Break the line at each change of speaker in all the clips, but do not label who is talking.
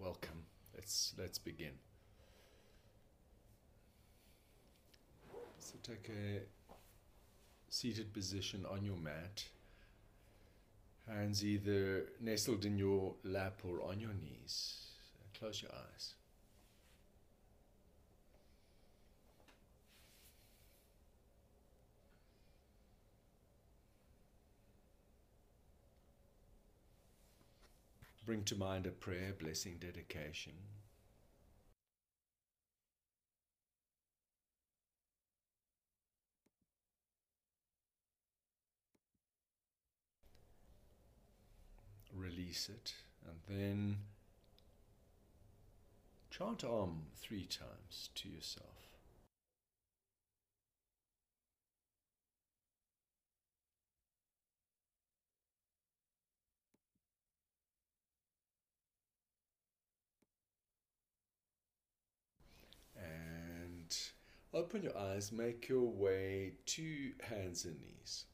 welcome. Let's let's begin. So take a seated position on your mat. Hands either nestled in your lap or on your knees. Close your eyes. Bring to mind a prayer, blessing, dedication. Release it and then chant Om three times to yourself. And open your eyes, make your way to hands and knees.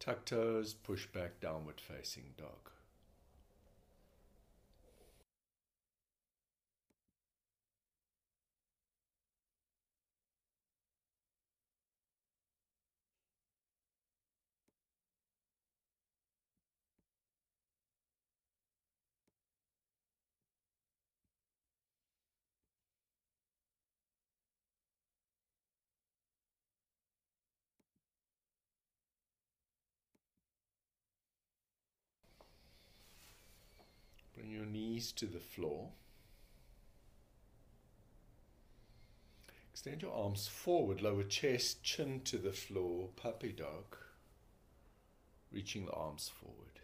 Tuck toes, push back, downward facing dog. Bring your knees to the floor. Extend your arms forward, lower chest, chin to the floor, puppy dog. Reaching the arms forward.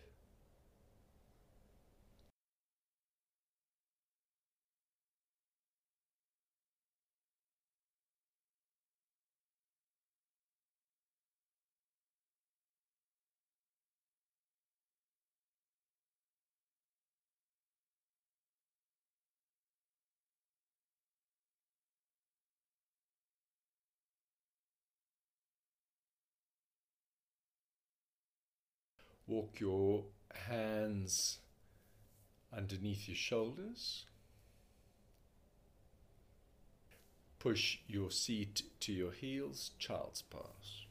Walk your hands underneath your shoulders. Push your seat to your heels, child's pose.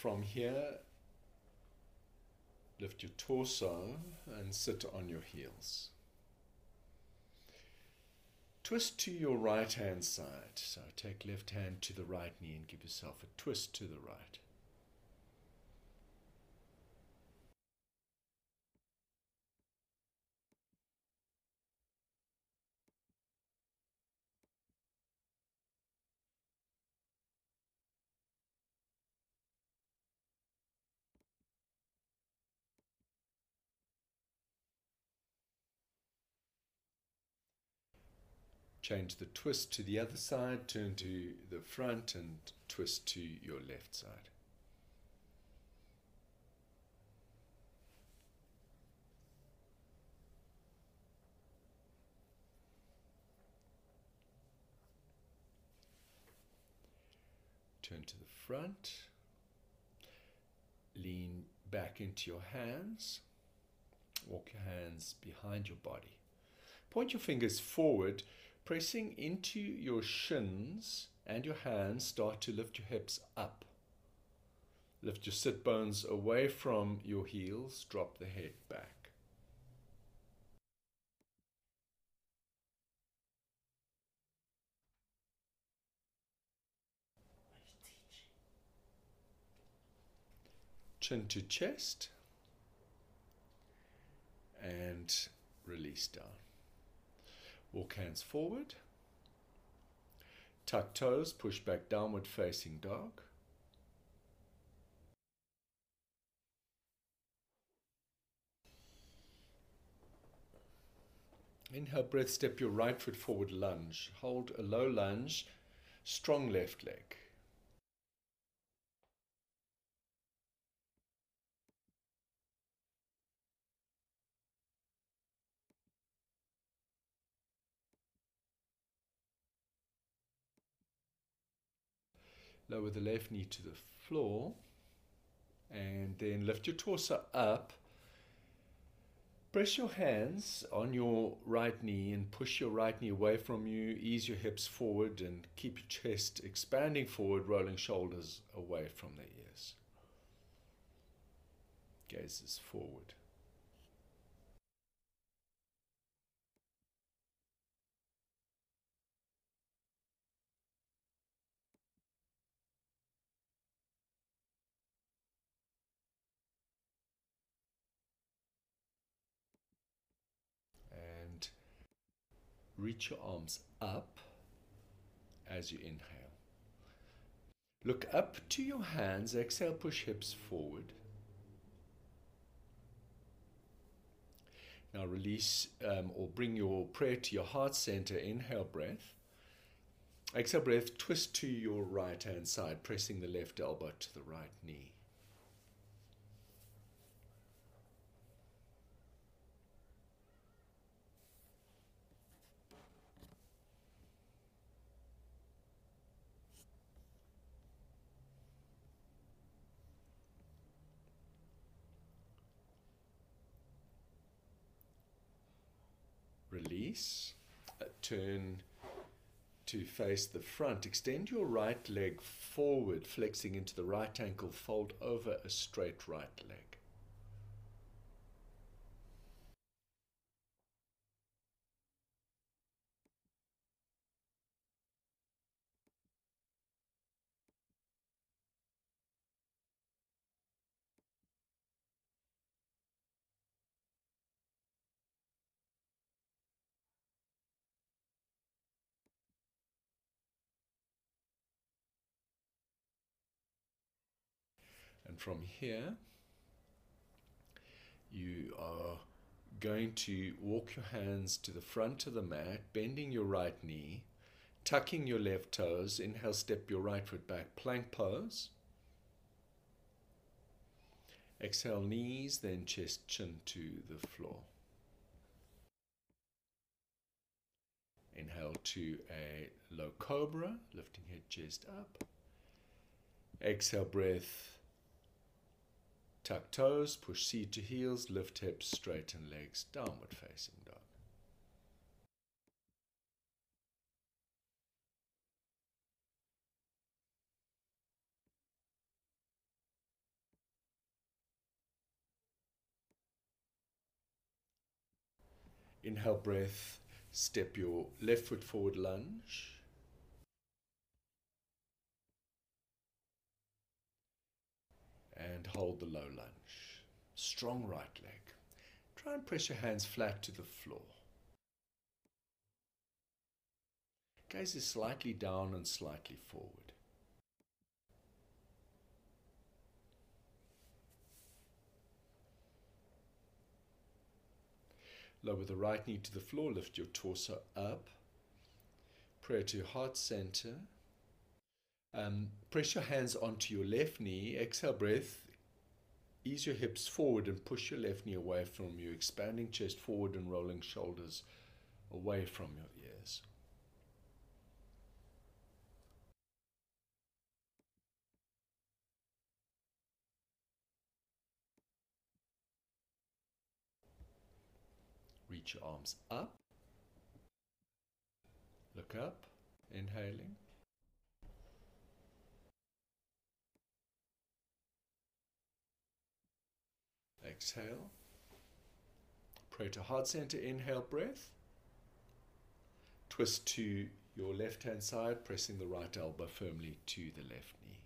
From here, lift your torso and sit on your heels. Twist to your right hand side. So take left hand to the right knee and give yourself a twist to the right. Change the twist to the other side, turn to the front and twist to your left side. Turn to the front. Lean back into your hands. Walk your hands behind your body. Point your fingers forward pressing into your shins and your hands, start to lift your hips up. Lift your sit bones away from your heels, drop the head back. Chin to chest and release down. Walk hands forward. Tuck toes, push back downward facing dog. Inhale, breath, step your right foot forward, lunge. Hold a low lunge, strong left leg. Lower the left knee to the floor and then lift your torso up Press your hands on your right knee and push your right knee away from you. Ease your hips forward and keep your chest expanding forward, rolling shoulders away from the ears. Gazes forward. Reach your arms up as you inhale. Look up to your hands, exhale, push hips forward. Now release um, or bring your prayer to your heart center. Inhale breath. Exhale breath, twist to your right hand side, pressing the left elbow to the right knee. Uh, turn to face the front. Extend your right leg forward, flexing into the right ankle, fold over a straight right leg. And from here, you are going to walk your hands to the front of the mat, bending your right knee, tucking your left toes. Inhale, step your right foot back, plank pose. Exhale, knees, then chest, chin to the floor. Inhale to a low cobra, lifting head, chest up. Exhale, breath Tuck toes, push seat to heels, lift hips, straighten legs, downward facing dog. Inhale breath, step your left foot forward lunge. And hold the low lunge. Strong right leg. Try and press your hands flat to the floor. Gaze is slightly down and slightly forward. Lower the right knee to the floor, lift your torso up. Prayer to heart center. Um, press your hands onto your left knee. Exhale breath. Ease your hips forward and push your left knee away from you, expanding chest forward and rolling shoulders away from your ears. Reach your arms up. Look up, inhaling. Exhale. Pray to heart center. Inhale, breath. Twist to your left hand side, pressing the right elbow firmly to the left knee.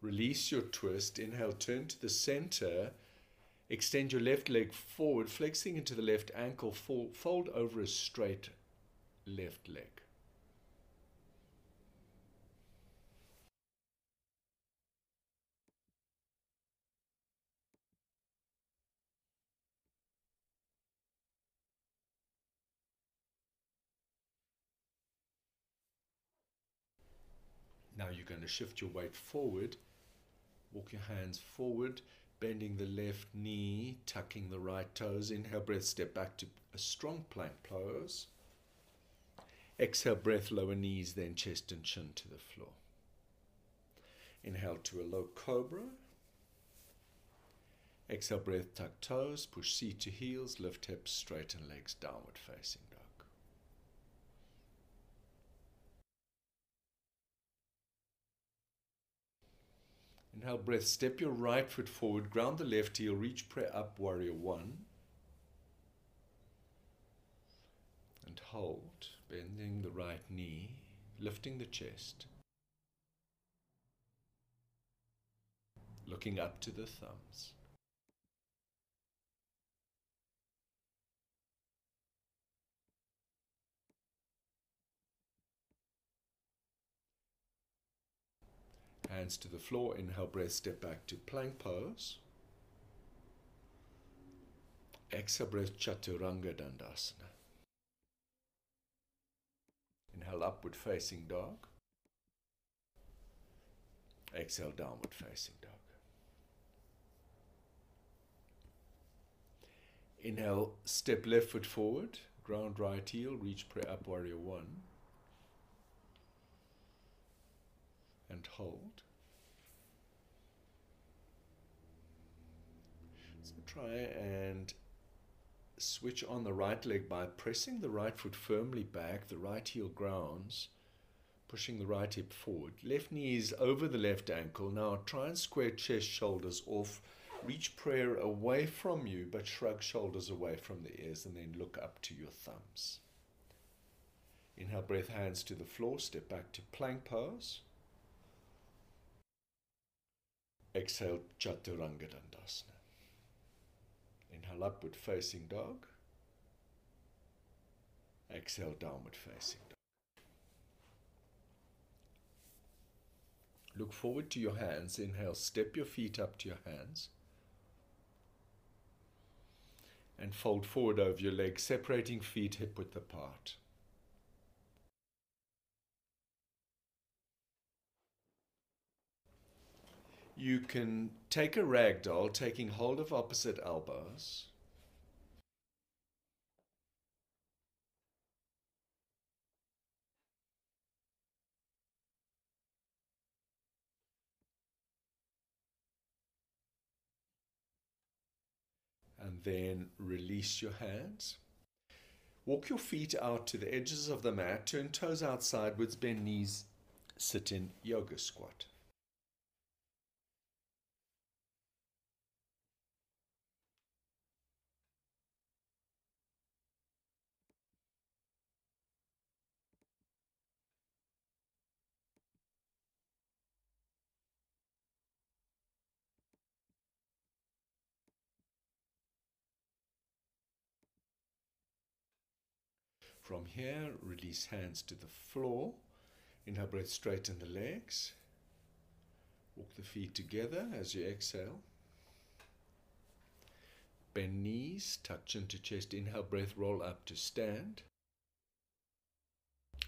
Release your twist. Inhale, turn to the center. Extend your left leg forward, flexing into the left ankle. Fold, over a straight left leg. Now you're going to shift your weight forward. Walk your hands forward, bending the left knee, tucking the right toes. Inhale, breath, step back to a strong plank pose. Exhale, breath, lower knees, then chest and chin to the floor. Inhale to a low cobra. Exhale, breath, tuck toes, push seat to heels, lift hips, straighten legs, downward facing dog. Inhale, breath. Step your right foot forward, ground the left heel, reach prayer up, warrior one. And hold, bending the right knee, lifting the chest. Looking up to the thumbs. Hands to the floor. Inhale, breath, step back to plank pose. Exhale, breath, Chaturanga Dandasana. Inhale, upward facing dog. Exhale, downward facing dog. Inhale, step left foot forward, ground right heel, reach prayer up warrior one. and hold. So try and switch on the right leg by pressing the right foot firmly back, the right heel grounds, pushing the right hip forward. Left knee is over the left ankle. Now try and square chest, shoulders off. Reach prayer away from you, but shrug shoulders away from the ears and then look up to your thumbs. Inhale, breath, hands to the floor, step back to plank pose. Exhale, Chaturanga Dandasana. Inhale, upward facing dog. Exhale, downward facing dog. Look forward to your hands. Inhale, step your feet up to your hands. And fold forward over your legs, separating feet hip width apart. You can take a ragdoll, taking hold of opposite elbows. And then release your hands. Walk your feet out to the edges of the mat, turn toes out sideways, bend knees, sit in yoga squat. From here, release hands to the floor. Inhale, breath, straighten the legs. Walk the feet together as you exhale. Bend knees, touch into chest. Inhale, breath, roll up to stand.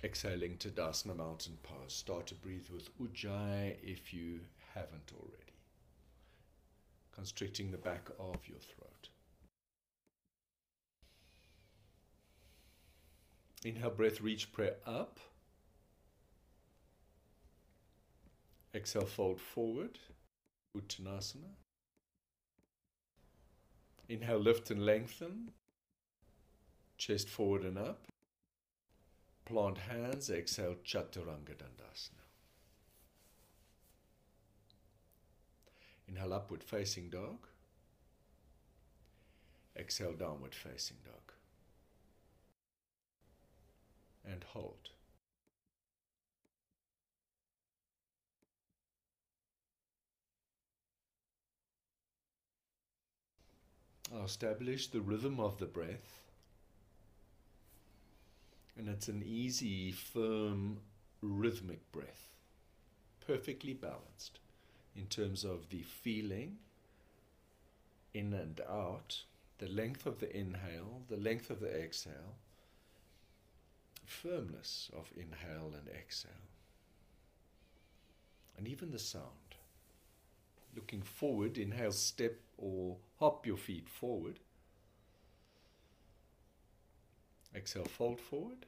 Exhaling to Tadasana Mountain Pose. Start to breathe with Ujjayi if you haven't already. Constricting the back of your throat. Inhale, breath, reach prayer up. Exhale, fold forward. Uttanasana. Inhale, lift and lengthen. Chest forward and up. Plant hands. Exhale, Chaturanga Dandasana. Inhale, upward facing dog. Exhale, downward facing dog and hold. I'll establish the rhythm of the breath. And it's an easy, firm, rhythmic breath, perfectly balanced in terms of the feeling in and out, the length of the inhale, the length of the exhale, firmness of inhale and exhale, and even the sound. Looking forward, inhale, step or hop your feet forward. Exhale, fold forward.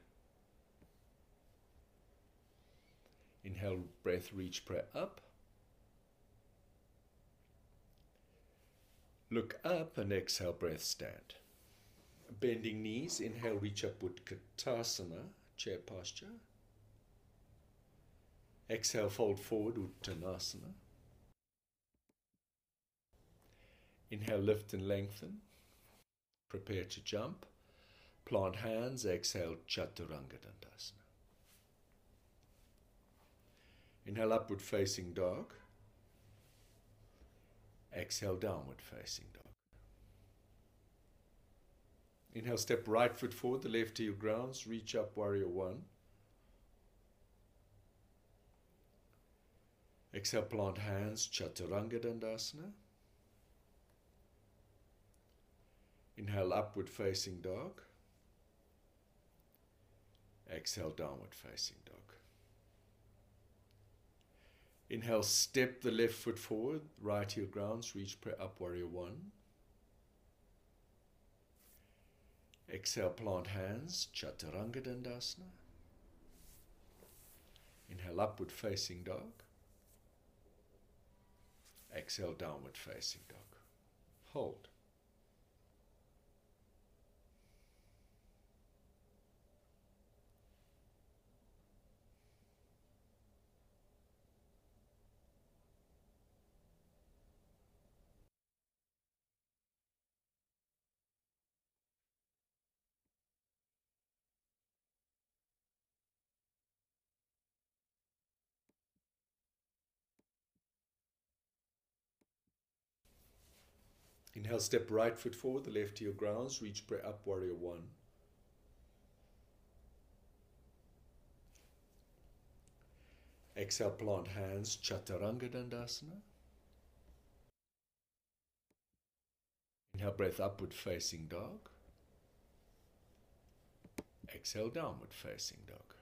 Inhale, breath, reach, prayer up. Look up and exhale, breath, stand. Bending knees, inhale, reach up, Utkatasana, chair posture. Exhale, fold forward, with Uttanasana. Inhale, lift and lengthen. Prepare to jump. Plant hands, exhale, Chaturanga Dandasana. Inhale, upward facing dog. Exhale, downward facing dog. Inhale, step right foot forward, the left heel grounds, reach up, warrior one. Exhale, plant hands, Chaturanga Dandasana. Inhale, upward facing dog. Exhale, downward facing dog. Inhale, step the left foot forward, right heel grounds, reach up warrior one. Exhale, plant hands, Chaturanga Dandasana. Inhale, upward facing dog. Exhale, downward facing dog. Hold. Inhale, step right foot forward, the left heel grounds, reach up, warrior one. Exhale, plant hands, Chaturanga Dandasana. Inhale, breath upward facing dog. Exhale, downward facing dog.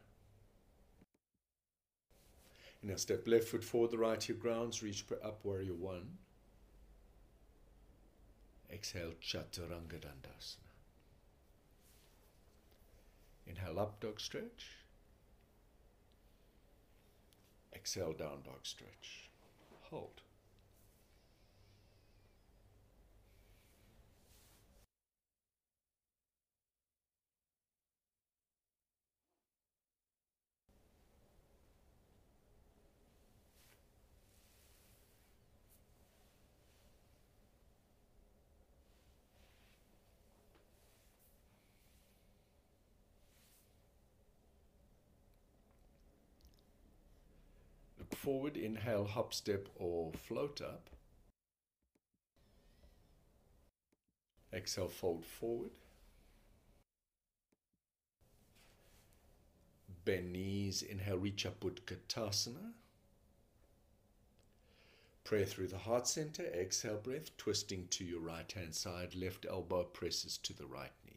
Inhale, step left foot forward, the right heel grounds, reach up, warrior one. Exhale, Chaturanga Dandasana. Inhale, up dog stretch. Exhale, down dog stretch. Hold. Forward, inhale, hop, step, or float up. Exhale, fold forward. Bend knees, inhale, reach up, Utkatasana. Prayer through the heart center, exhale breath, twisting to your right hand side, left elbow presses to the right knee.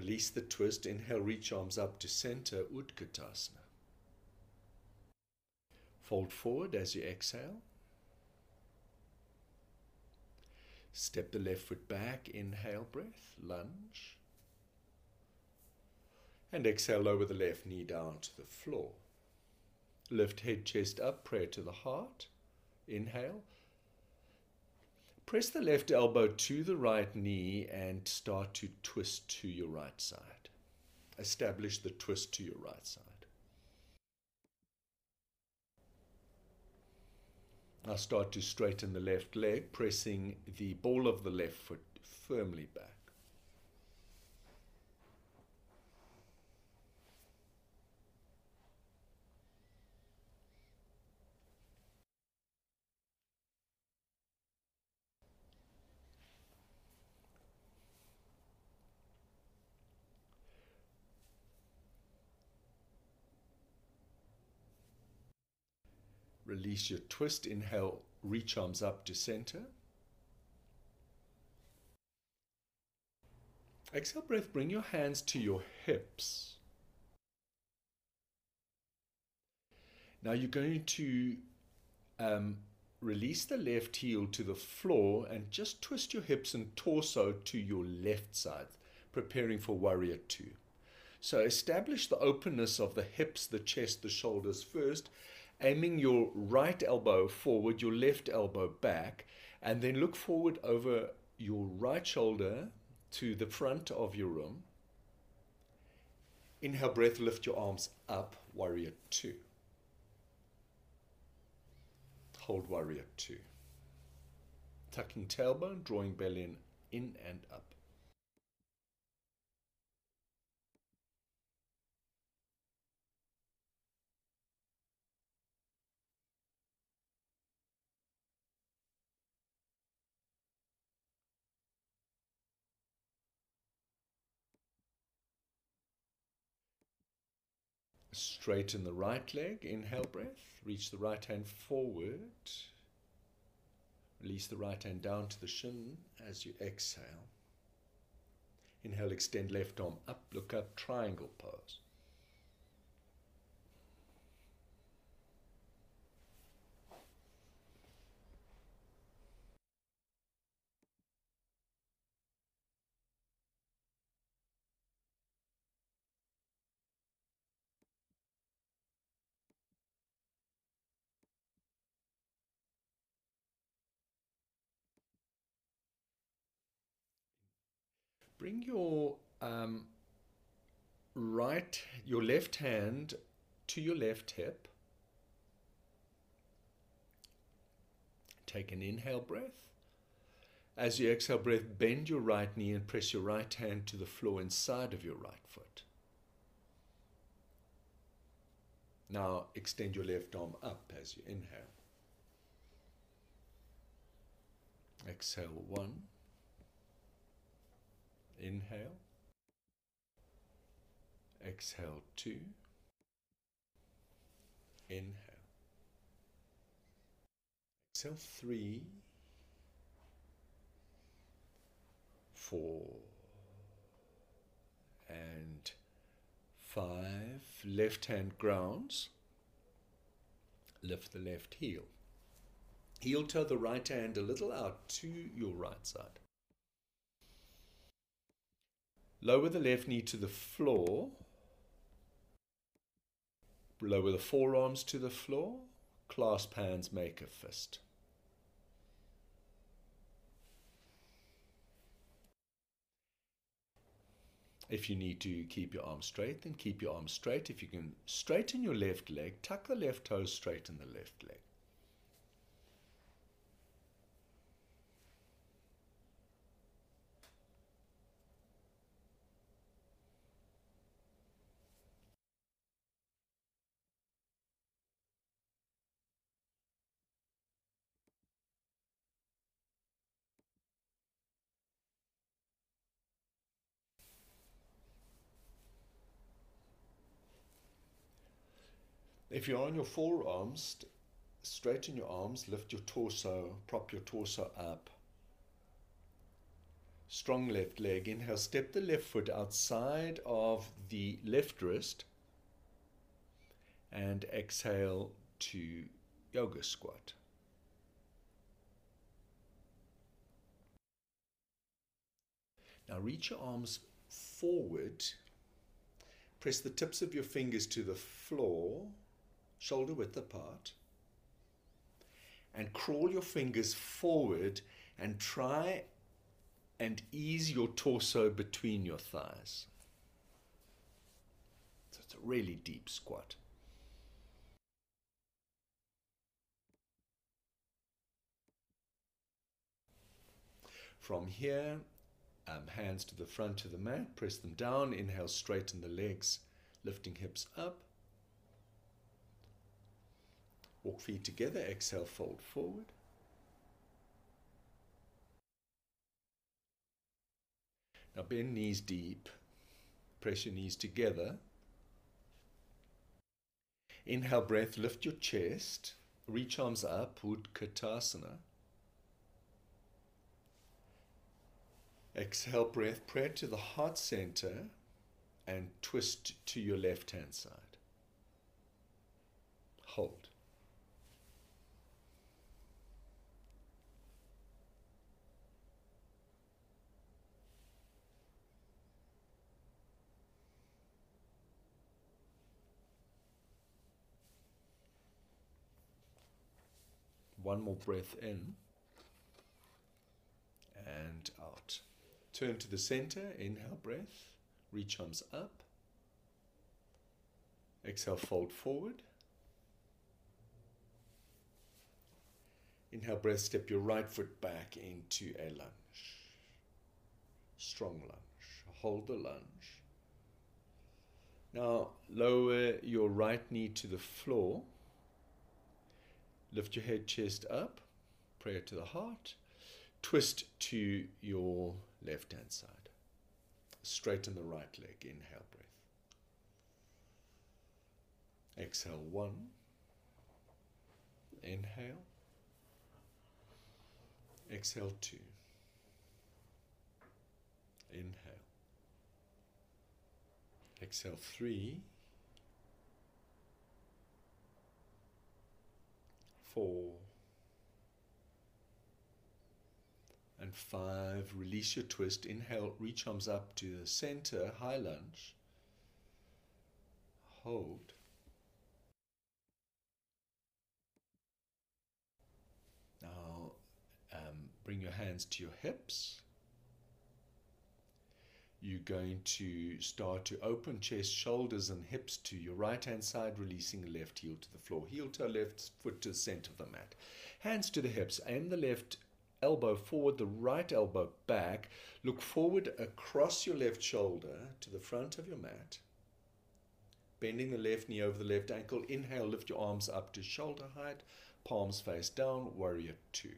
Release the twist. Inhale, reach arms up to center, Utkatasana. Fold forward as you exhale. Step the left foot back. Inhale, breath, lunge. And exhale, lower the left knee down to the floor. Lift head, chest up, prayer to the heart. Inhale. Press the left elbow to the right knee and start to twist to your right side. establish the twist to your right side. Now start to straighten the left leg, pressing the ball of the left foot firmly back. Release your twist. Inhale, reach arms up to center. Exhale breath, bring your hands to your hips. Now you're going to um, release the left heel to the floor and just twist your hips and torso to your left side, preparing for warrior two. So establish the openness of the hips, the chest, the shoulders first, aiming your right elbow forward, your left elbow back, and then look forward over your right shoulder to the front of your room. Inhale, breath, lift your arms up, warrior two. Hold warrior two. Tucking tailbone, drawing belly in, in and up. Straighten the right leg, inhale breath, reach the right hand forward. Release the right hand down to the shin as you exhale. Inhale, extend left arm up, look up, triangle pose. Bring your um, right, your left hand to your left hip. Take an inhale breath. As you exhale breath, bend your right knee and press your right hand to the floor inside of your right foot. Now extend your left arm up as you inhale. Exhale one. Inhale. Exhale two. Inhale. Exhale three. Four. And five. Left hand grounds. Lift the left heel. Heel toe the right hand a little out to your right side. Lower the left knee to the floor. Lower the forearms to the floor. Clasp hands, make a fist. If you need to keep your arms straight, then keep your arms straight. If you can straighten your left leg, tuck the left toes, straighten the left leg. If you're on your forearms, straighten your arms, lift your torso, prop your torso up. Strong left leg. Inhale, step the left foot outside of the left wrist. And exhale to yoga squat. Now reach your arms forward. Press the tips of your fingers to the floor shoulder width apart, and crawl your fingers forward and try and ease your torso between your thighs. So It's a really deep squat. From here, um, hands to the front of the mat, press them down, inhale, straighten the legs, lifting hips up. Walk feet together, exhale, fold forward. Now bend knees deep, press your knees together. Inhale breath, lift your chest, reach arms up, Utkatasana. Exhale breath, prayer to the heart center and twist to your left hand side. Hold. One more breath in and out. Turn to the center, inhale breath, reach arms up. Exhale, fold forward. Inhale, breath, step your right foot back into a lunge. Strong lunge. Hold the lunge. Now, lower your right knee to the floor. Lift your head, chest up. Prayer to the heart. Twist to your left hand side. Straighten the right leg. Inhale, breath. Exhale, one. Inhale. Exhale, two. Inhale. Exhale, three. Four. and five. Release your twist. Inhale, reach arms up to the center, high lunge. Hold. Now, um, bring your hands to your hips. You're going to start to open chest, shoulders, and hips to your right hand side, releasing left heel to the floor. Heel to left foot to the center of the mat. Hands to the hips. Aim the left elbow forward, the right elbow back. Look forward across your left shoulder to the front of your mat. Bending the left knee over the left ankle. Inhale, lift your arms up to shoulder height, palms face down, warrior two.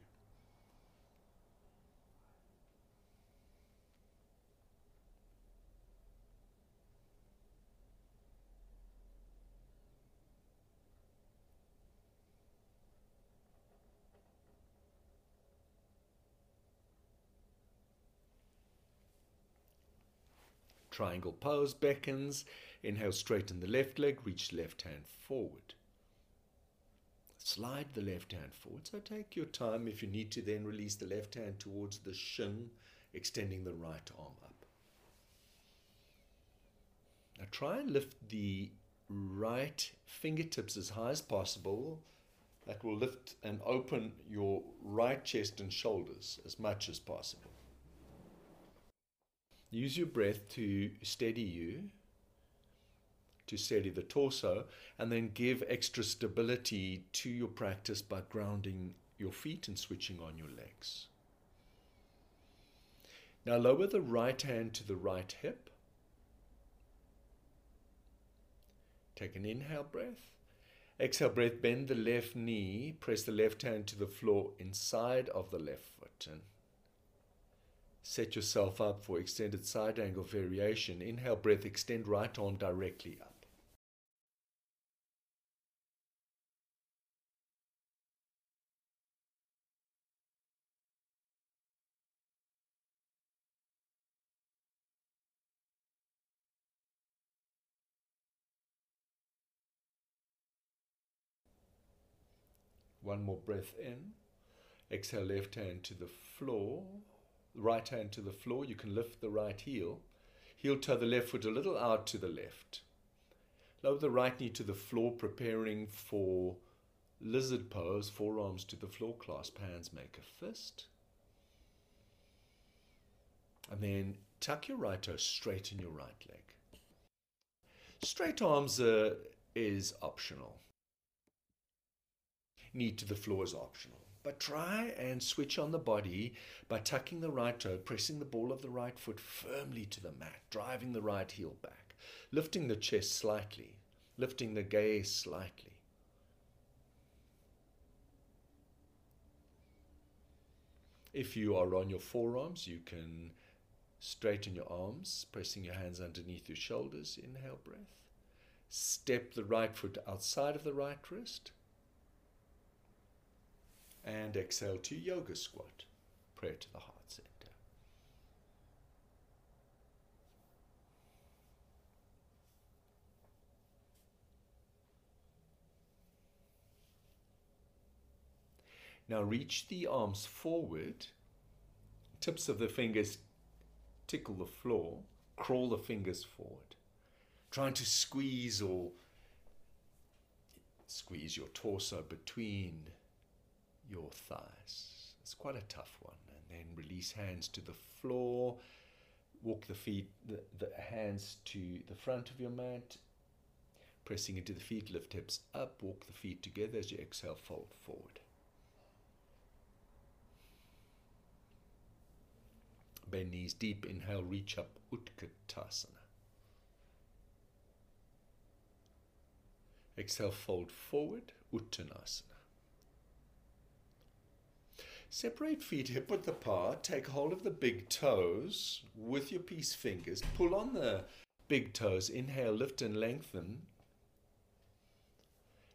Triangle pose beckons. Inhale, straighten the left leg, reach left hand forward. Slide the left hand forward. So take your time. If you need to, then release the left hand towards the shin, extending the right arm up. Now try and lift the right fingertips as high as possible. That will lift and open your right chest and shoulders as much as possible. Use your breath to steady you, to steady the torso, and then give extra stability to your practice by grounding your feet and switching on your legs. Now lower the right hand to the right hip. Take an inhale breath. Exhale breath, bend the left knee, press the left hand to the floor inside of the left foot and Set yourself up for extended side angle variation. Inhale breath, extend right arm directly up. One more breath in. Exhale, left hand to the floor right hand to the floor. You can lift the right heel. Heel toe the left foot a little out to the left. Lower the right knee to the floor, preparing for lizard pose. Forearms to the floor, clasp hands, make a fist. And then tuck your right toe straight in your right leg. Straight arms uh, is optional. Knee to the floor is optional. But try and switch on the body by tucking the right toe, pressing the ball of the right foot firmly to the mat, driving the right heel back, lifting the chest slightly, lifting the gaze slightly. If you are on your forearms, you can straighten your arms, pressing your hands underneath your shoulders. Inhale, breath. Step the right foot outside of the right wrist and exhale to yoga squat. Prayer to the heart center. Now reach the arms forward, tips of the fingers tickle the floor, crawl the fingers forward, trying to squeeze or squeeze your torso between your thighs. It's quite a tough one. And then release hands to the floor. Walk the feet, the, the hands to the front of your mat. Pressing into the feet, lift hips up. Walk the feet together as you exhale, fold forward. Bend knees deep. Inhale, reach up. Utkatasana. Exhale, fold forward. Uttanasana. Separate feet hip width apart. Take hold of the big toes with your peace fingers. Pull on the big toes. Inhale, lift and lengthen.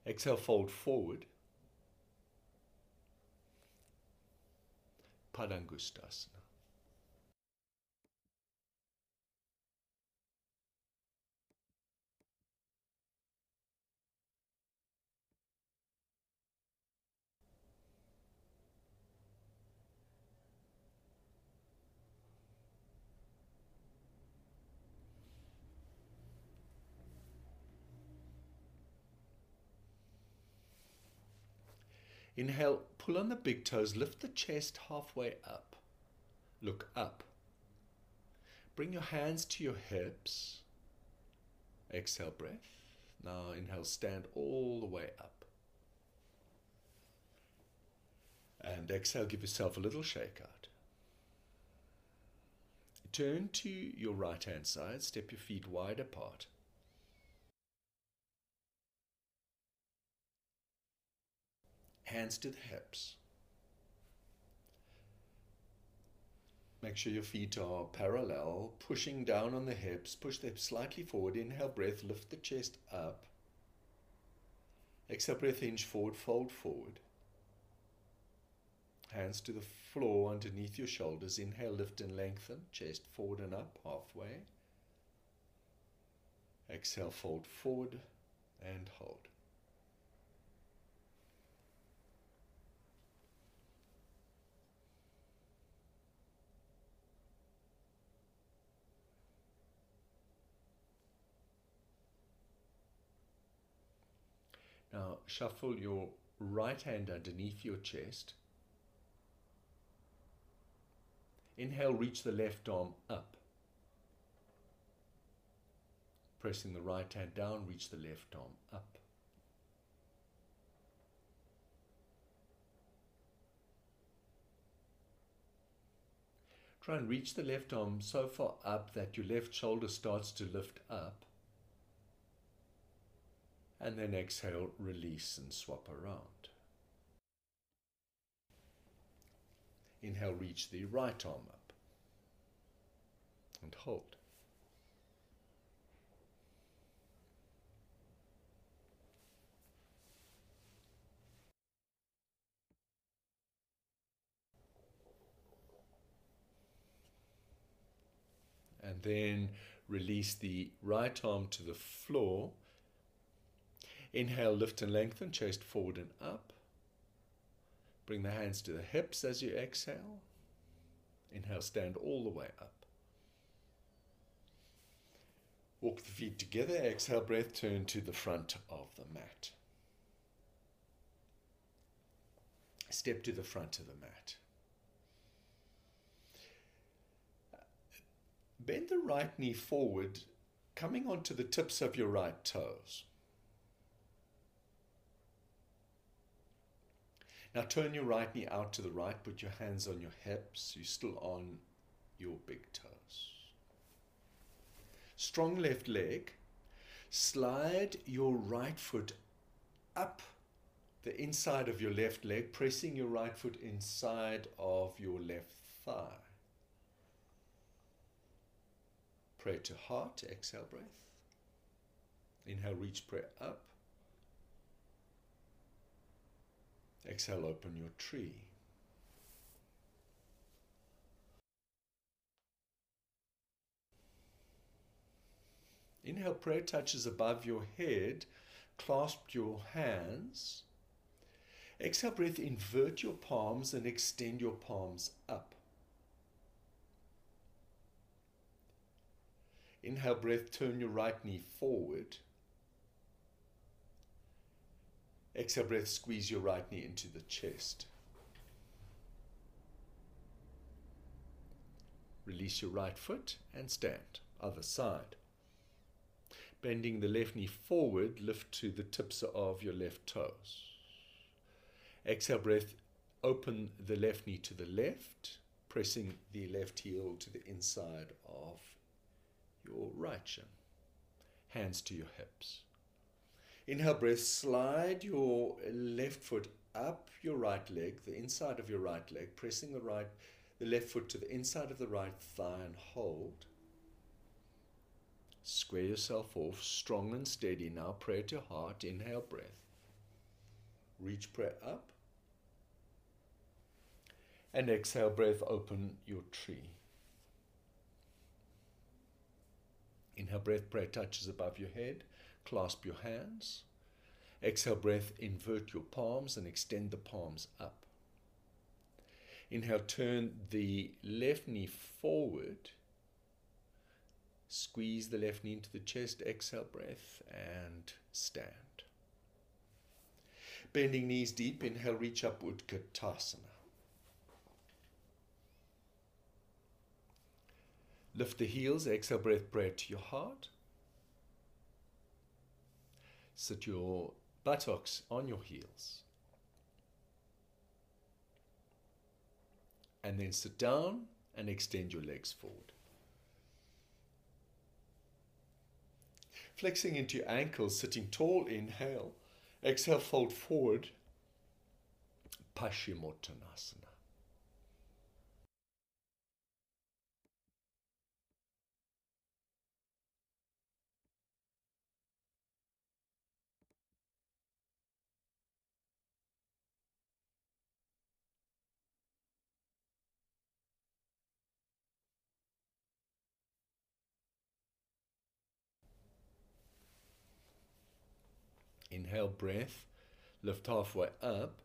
Exhale, fold forward. Padangusthasana. Inhale, pull on the big toes, lift the chest halfway up. Look up. Bring your hands to your hips. Exhale, breath. Now inhale, stand all the way up. And exhale, give yourself a little shake out. Turn to your right hand side, step your feet wide apart. Hands to the hips. Make sure your feet are parallel, pushing down on the hips. Push the hips slightly forward. Inhale, breath, lift the chest up. Exhale, breath, hinge forward, fold forward. Hands to the floor underneath your shoulders. Inhale, lift and lengthen. Chest forward and up, halfway. Exhale, fold forward and hold. Now shuffle your right hand underneath your chest. Inhale, reach the left arm up. Pressing the right hand down, reach the left arm up. Try and reach the left arm so far up that your left shoulder starts to lift up and then exhale, release and swap around. Inhale, reach the right arm up and hold. And then release the right arm to the floor Inhale, lift and lengthen, chest forward and up. Bring the hands to the hips as you exhale. Inhale, stand all the way up. Walk the feet together. Exhale, breath, turn to the front of the mat. Step to the front of the mat. Bend the right knee forward coming onto the tips of your right toes. Now turn your right knee out to the right, put your hands on your hips, you're still on your big toes. Strong left leg. Slide your right foot up the inside of your left leg, pressing your right foot inside of your left thigh. Pray to heart, exhale breath. Inhale, reach prayer up. Exhale, open your tree. Inhale, prayer touches above your head. Clasp your hands. Exhale, breath, invert your palms and extend your palms up. Inhale, breath, turn your right knee forward. Exhale, breath, squeeze your right knee into the chest. Release your right foot and stand. Other side. Bending the left knee forward, lift to the tips of your left toes. Exhale, breath, open the left knee to the left, pressing the left heel to the inside of your right shin. Hands to your hips. Inhale, breath, slide your left foot up your right leg, the inside of your right leg, pressing the right, the left foot to the inside of the right thigh and hold. Square yourself off, strong and steady. Now pray to heart. Inhale, breath. Reach prayer up. And exhale, breath, open your tree. Inhale, breath, prayer touches above your head. Clasp your hands. Exhale, breath, invert your palms and extend the palms up. Inhale, turn the left knee forward Squeeze the left knee into the chest, exhale breath, and stand. Bending knees deep, inhale, reach up, Utkatasana. Lift the heels, exhale breath, breath to your heart. Sit your buttocks on your heels. And then sit down and extend your legs forward. Flexing into your ankles, sitting tall, inhale. Exhale, fold forward. Paschimottanasana. Inhale, breath, lift halfway up.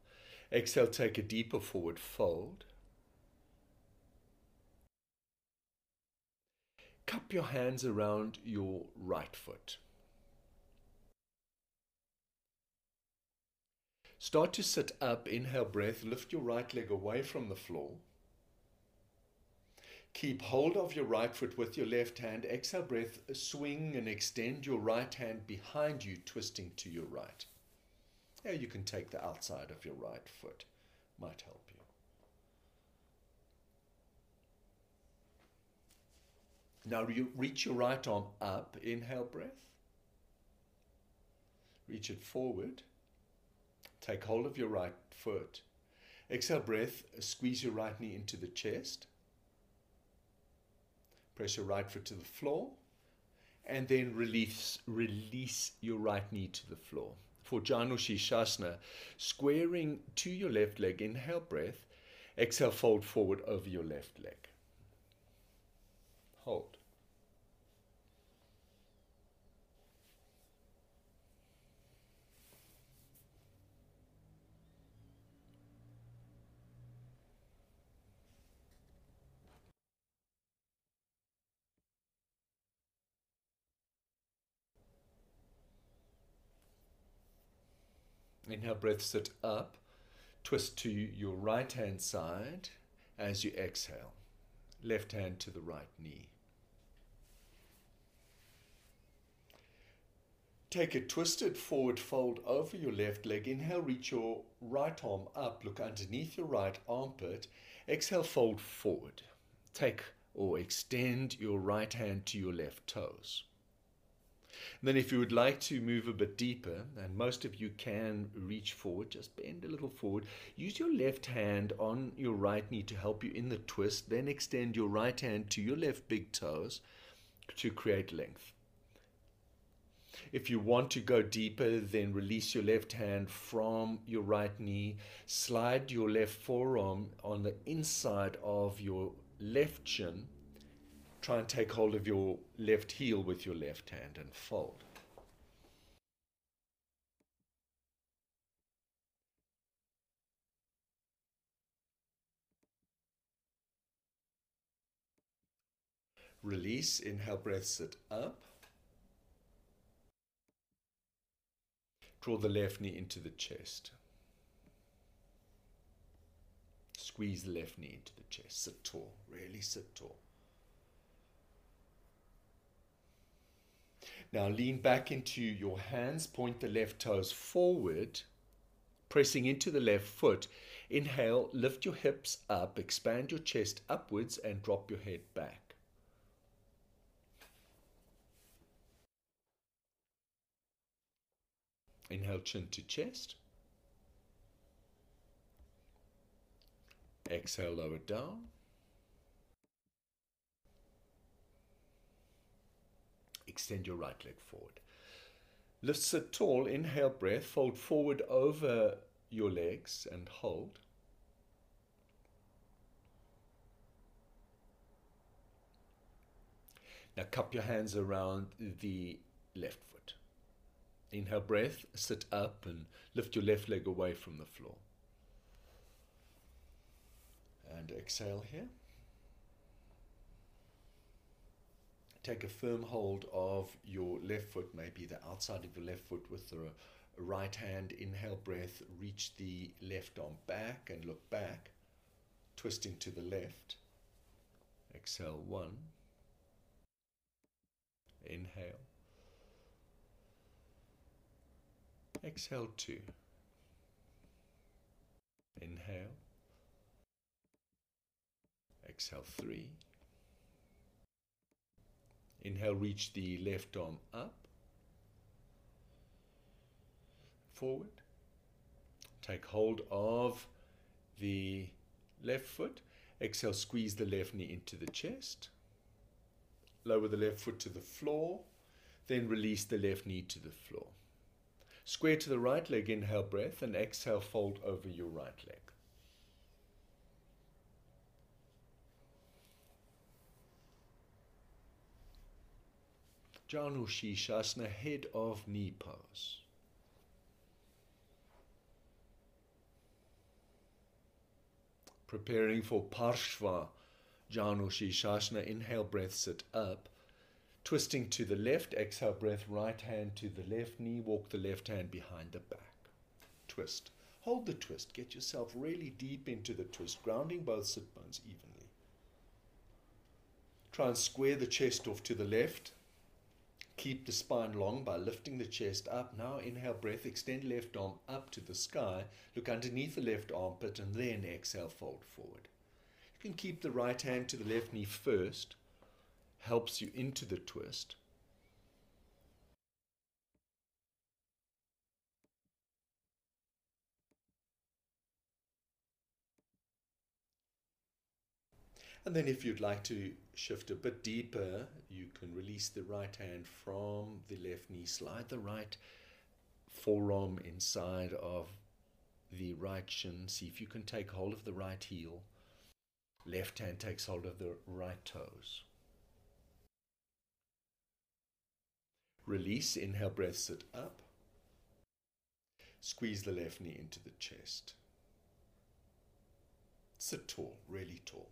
Exhale, take a deeper forward fold. Cup your hands around your right foot. Start to sit up. Inhale, breath. Lift your right leg away from the floor. Keep hold of your right foot with your left hand. Exhale, breath, swing and extend your right hand behind you, twisting to your right. Now you can take the outside of your right foot, might help you. Now you reach your right arm up, inhale breath. Reach it forward. Take hold of your right foot. Exhale breath, squeeze your right knee into the chest. Press your right foot to the floor and then release, release your right knee to the floor. For Janu Shirshasana, squaring to your left leg, inhale breath, exhale, fold forward over your left leg. Hold. Inhale, breath, sit up. Twist to your right hand side as you exhale. Left hand to the right knee. Take a twisted forward fold over your left leg. Inhale, reach your right arm up. Look underneath your right armpit. Exhale, fold forward. Take or extend your right hand to your left toes. And then, if you would like to move a bit deeper, and most of you can reach forward, just bend a little forward. Use your left hand on your right knee to help you in the twist. Then extend your right hand to your left big toes to create length. If you want to go deeper, then release your left hand from your right knee. Slide your left forearm on the inside of your left shin. Try and take hold of your left heel with your left hand and fold. Release, inhale, breath, sit up. Draw the left knee into the chest. Squeeze the left knee into the chest. Sit tall. Really sit tall. Now lean back into your hands. Point the left toes forward, pressing into the left foot. Inhale, lift your hips up, expand your chest upwards, and drop your head back. Inhale, chin to chest. Exhale, lower down. Extend your right leg forward. Lift sit tall. Inhale, breath. Fold forward over your legs and hold. Now cup your hands around the left foot. Inhale, breath, sit up and lift your left leg away from the floor. And exhale here. Take a firm hold of your left foot, maybe the outside of your left foot with the right hand. Inhale, breath, reach the left arm back and look back, twisting to the left. Exhale, one. Inhale. Exhale two. Inhale. Exhale three. Inhale, reach the left arm up. Forward. Take hold of the left foot. Exhale, squeeze the left knee into the chest. Lower the left foot to the floor. Then release the left knee to the floor. Square to the right leg, inhale breath, and exhale, fold over your right leg. Janu Shirshasana, head of knee pose. Preparing for Parshva Janu Shirshasana, inhale breath, sit up. Twisting to the left, exhale breath, right hand to the left knee, walk the left hand behind the back. Twist. Hold the twist. Get yourself really deep into the twist, grounding both sit bones evenly. Try and square the chest off to the left. Keep the spine long by lifting the chest up. Now inhale breath, extend left arm up to the sky. Look underneath the left armpit and then exhale, fold forward. You can keep the right hand to the left knee first helps you into the twist. And then if you'd like to shift a bit deeper, you can release the right hand from the left knee, slide the right forearm inside of the right shin. See if you can take hold of the right heel. Left hand takes hold of the right toes. Release, inhale, breath, sit up. Squeeze the left knee into the chest. Sit tall, really tall,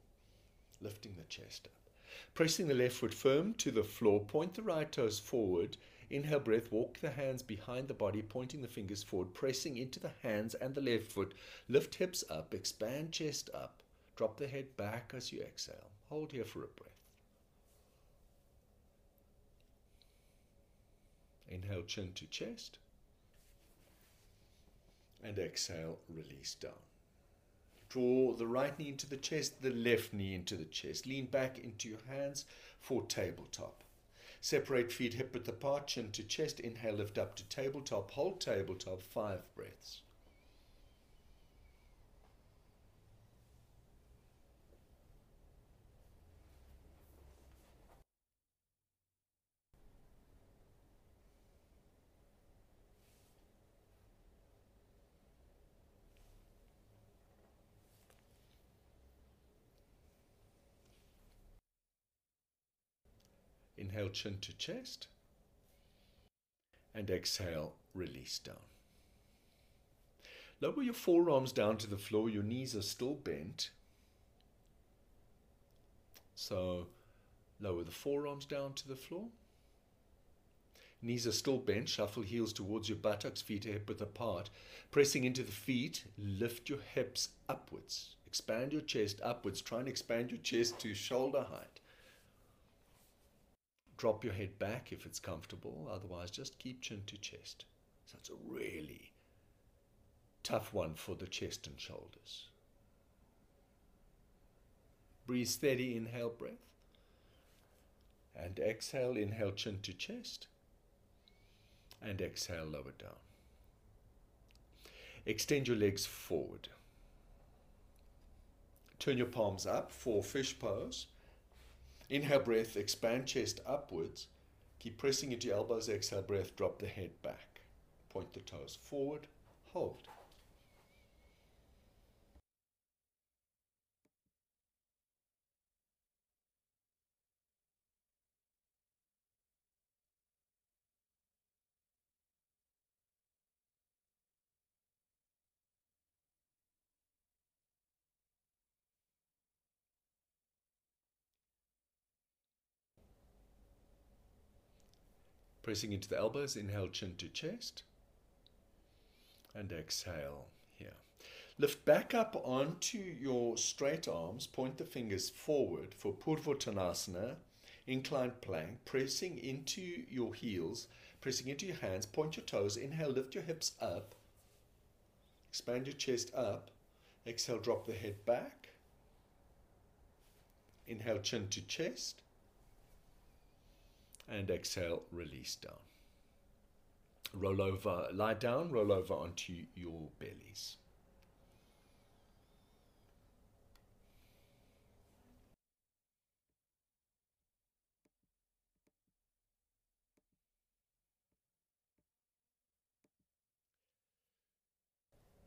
lifting the chest up. Pressing the left foot firm to the floor, point the right toes forward. Inhale, breath, walk the hands behind the body, pointing the fingers forward, pressing into the hands and the left foot. Lift hips up, expand chest up. Drop the head back as you exhale. Hold here for a breath. Inhale, chin to chest. And exhale, release down. Draw the right knee into the chest, the left knee into the chest. Lean back into your hands for tabletop. Separate feet hip width apart, chin to chest. Inhale, lift up to tabletop. Hold tabletop, five breaths. Inhale, chin to chest. And exhale, release down. Lower your forearms down to the floor. Your knees are still bent. So lower the forearms down to the floor. Knees are still bent. Shuffle heels towards your buttocks, feet hip width apart. Pressing into the feet, lift your hips upwards. Expand your chest upwards. Try and expand your chest to shoulder height. Drop your head back if it's comfortable, otherwise, just keep chin to chest. So it's a really tough one for the chest and shoulders. Breathe steady, inhale breath. And exhale, inhale chin to chest. And exhale, lower down. Extend your legs forward. Turn your palms up for fish pose. Inhale breath, expand chest upwards. Keep pressing into your elbows. Exhale breath, drop the head back. Point the toes forward, hold. Pressing into the elbows, inhale chin to chest. And exhale here. Lift back up onto your straight arms, point the fingers forward for Purvottanasana, inclined plank, pressing into your heels, pressing into your hands, point your toes, inhale, lift your hips up, expand your chest up, exhale, drop the head back, inhale, chin to chest, and exhale, release down. Roll over, lie down, roll over onto your bellies.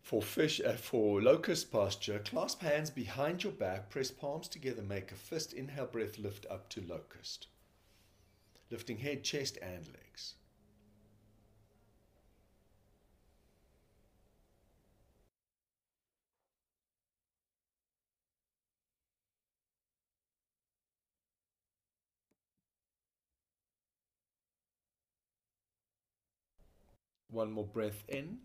For fish, uh, for locust posture, clasp hands behind your back, press palms together, make a fist. Inhale, breath, lift up to locust lifting head, chest, and legs. One more breath in.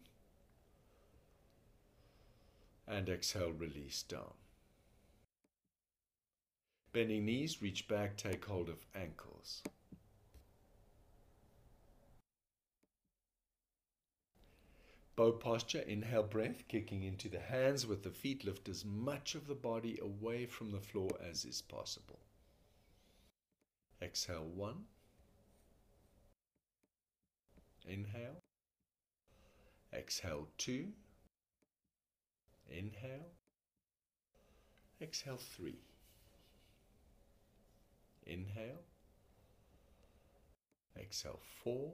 And exhale, release down. Bending knees, reach back, take hold of ankles. Bow posture, inhale breath, kicking into the hands with the feet. Lift as much of the body away from the floor as is possible. Exhale one. Inhale. Exhale two. Inhale. Exhale three. Inhale. Exhale four.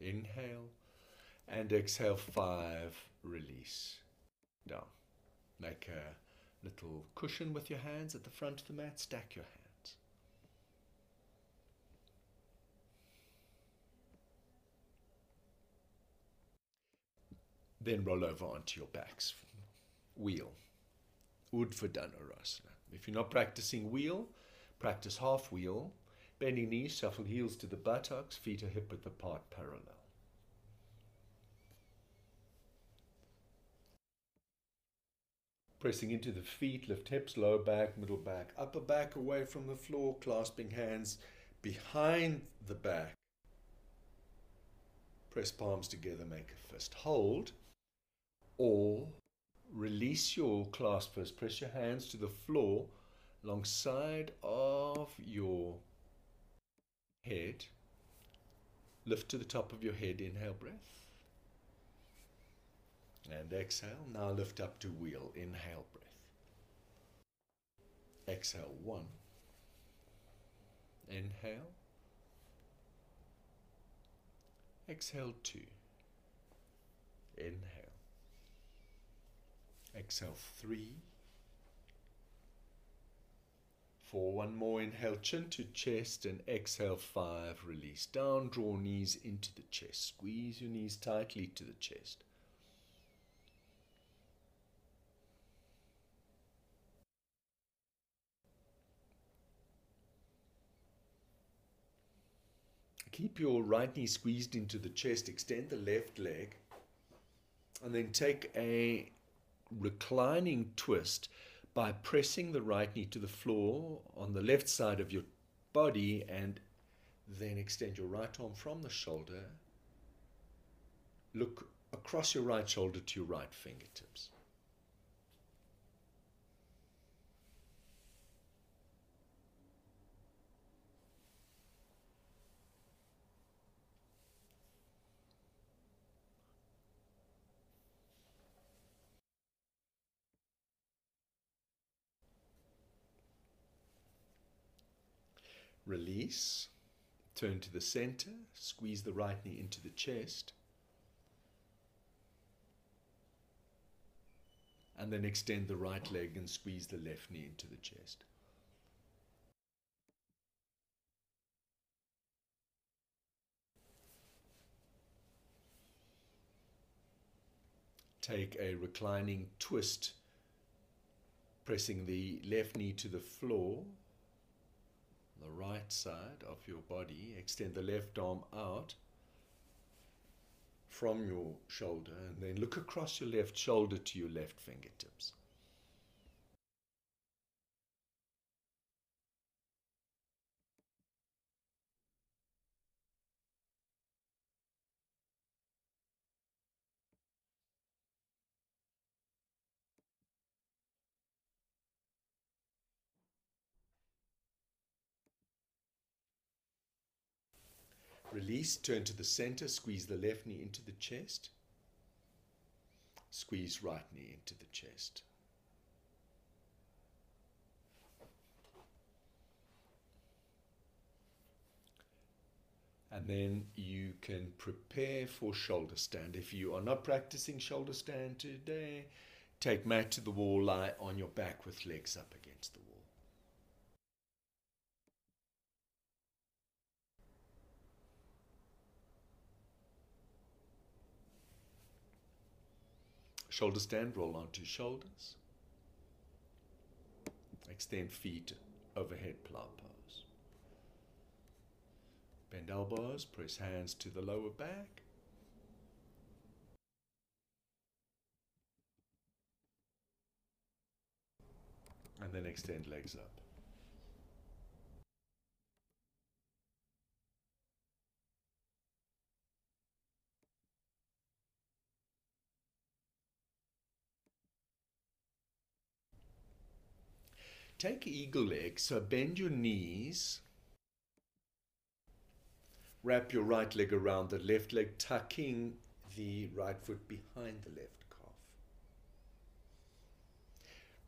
Inhale and exhale five, release down. Make a little cushion with your hands at the front of the mat, stack your hands. Then roll over onto your backs. Wheel. Urdhva If you're not practicing wheel, practice half wheel. Bending knees, shuffle heels to the buttocks, feet are hip width apart, parallel. Pressing into the feet, lift hips, low back, middle back, upper back away from the floor, clasping hands behind the back, Press palms together, make a fist. Hold or release your clasp first. Press your hands to the floor alongside of your head. Lift to the top of your head. Inhale breath. And exhale. Now lift up to wheel. Inhale breath. Exhale one. Inhale. Exhale two. Inhale. Exhale three. Four. One more. Inhale chin to chest and exhale five. Release down. Draw knees into the chest. Squeeze your knees tightly to the chest. Keep your right knee squeezed into the chest. Extend the left leg. And then take a reclining twist by pressing the right knee to the floor on the left side of your body and then extend your right arm from the shoulder. Look across your right shoulder to your right fingertips. Release. Turn to the center. Squeeze the right knee into the chest. And then extend the right leg and squeeze the left knee into the chest. Take a reclining twist, pressing the left knee to the floor the right side of your body. Extend the left arm out from your shoulder and then look across your left shoulder to your left fingertips. Release, turn to the center, squeeze the left knee into the chest. Squeeze right knee into the chest. And then you can prepare for shoulder stand. If you are not practicing shoulder stand today, take mat to the wall, lie on your back with legs up against the wall. Shoulder stand, roll onto shoulders. Extend feet overhead plow pose. Bend elbows, press hands to the lower back. And then extend legs up. Take eagle leg, so bend your knees. Wrap your right leg around the left leg, tucking the right foot behind the left calf.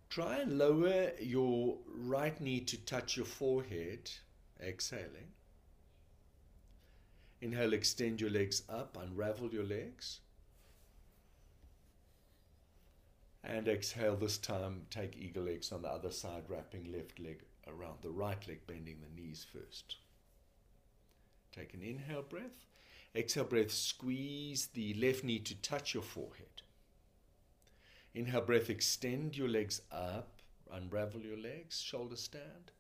Try and lower your right knee to touch your forehead, exhaling. Inhale, extend your legs up, unravel your legs. And exhale this time, take eagle legs on the other side, wrapping left leg around the right leg, bending the knees first. Take an inhale breath. Exhale breath, squeeze the left knee to touch your forehead. Inhale breath, extend your legs up, unravel your legs, shoulder stand.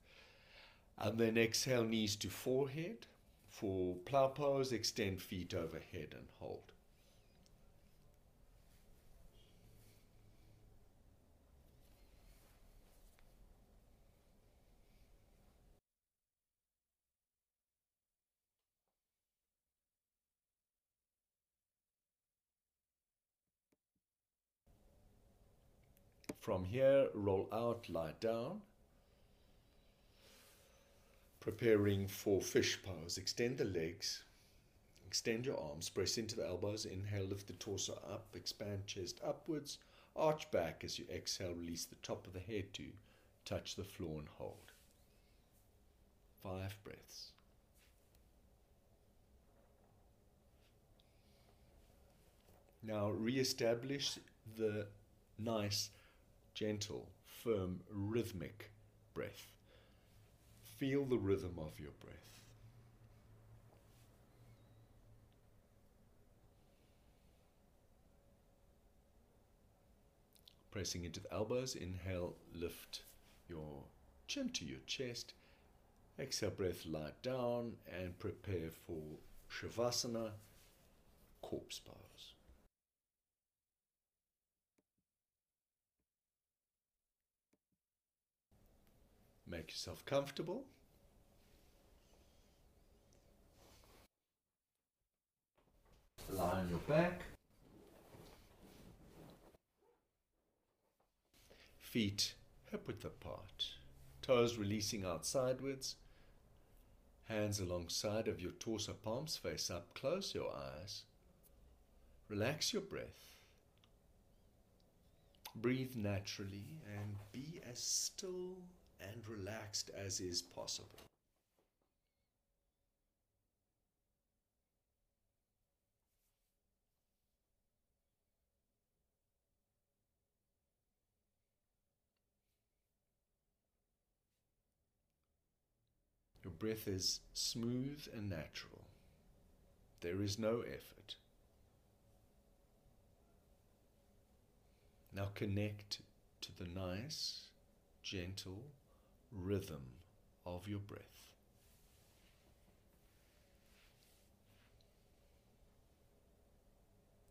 And then exhale, knees to forehead. For plow pose, extend feet overhead and hold. From here, roll out, lie down. Preparing for fish pose. Extend the legs, extend your arms, press into the elbows. Inhale, lift the torso up, expand chest upwards, arch back as you exhale, release the top of the head to touch the floor and hold. Five breaths. Now re-establish the nice, gentle, firm, rhythmic breath. Feel the rhythm of your breath. Pressing into the elbows, inhale, lift your chin to your chest. Exhale, breath, lie down and prepare for Shavasana, corpse pose. Make yourself comfortable. Lie on your back. Feet hip width apart. Toes releasing out. Hands alongside of your torso, palms face up. Close your eyes. Relax your breath. Breathe naturally and be as still and relaxed as is possible. Your breath is smooth and natural. There is no effort. Now connect to the nice, gentle rhythm of your breath.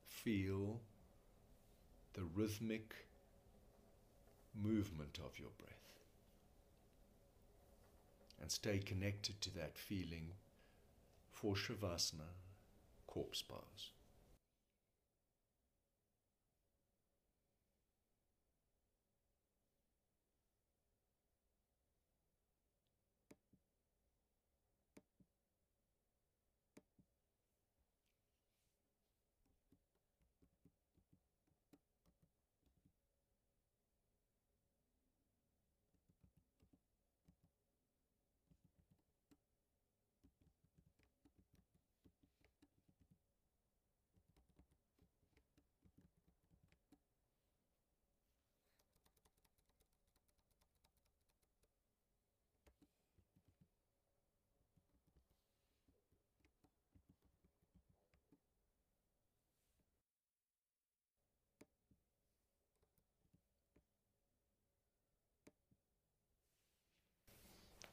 Feel the rhythmic movement of your breath and stay connected to that feeling for Shavasana, corpse pose.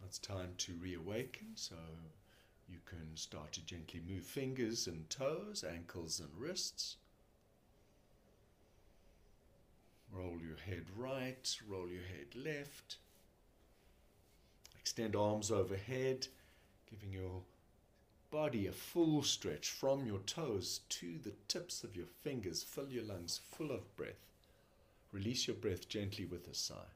It's time to reawaken, so you can start to gently move fingers and toes, ankles and wrists. Roll your head right, roll your head left. Extend arms overhead, giving your body a full stretch from your toes to the tips of your fingers. Fill your lungs full of breath. Release your breath gently with a sigh.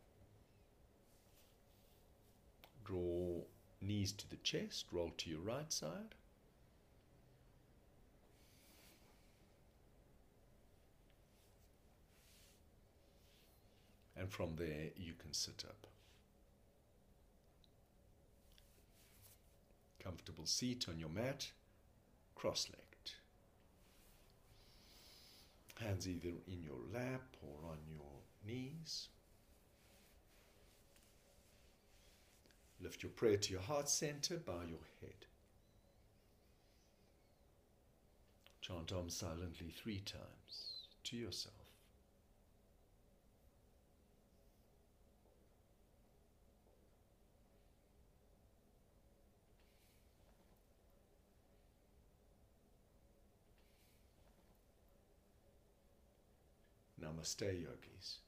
Draw knees to the chest, roll to your right side. And from there, you can sit up. Comfortable seat on your mat, cross legged. Hands either in your lap or on your knees. Lift your prayer to your heart center, bow your head. Chant Om silently three times to yourself. Namaste, yogis.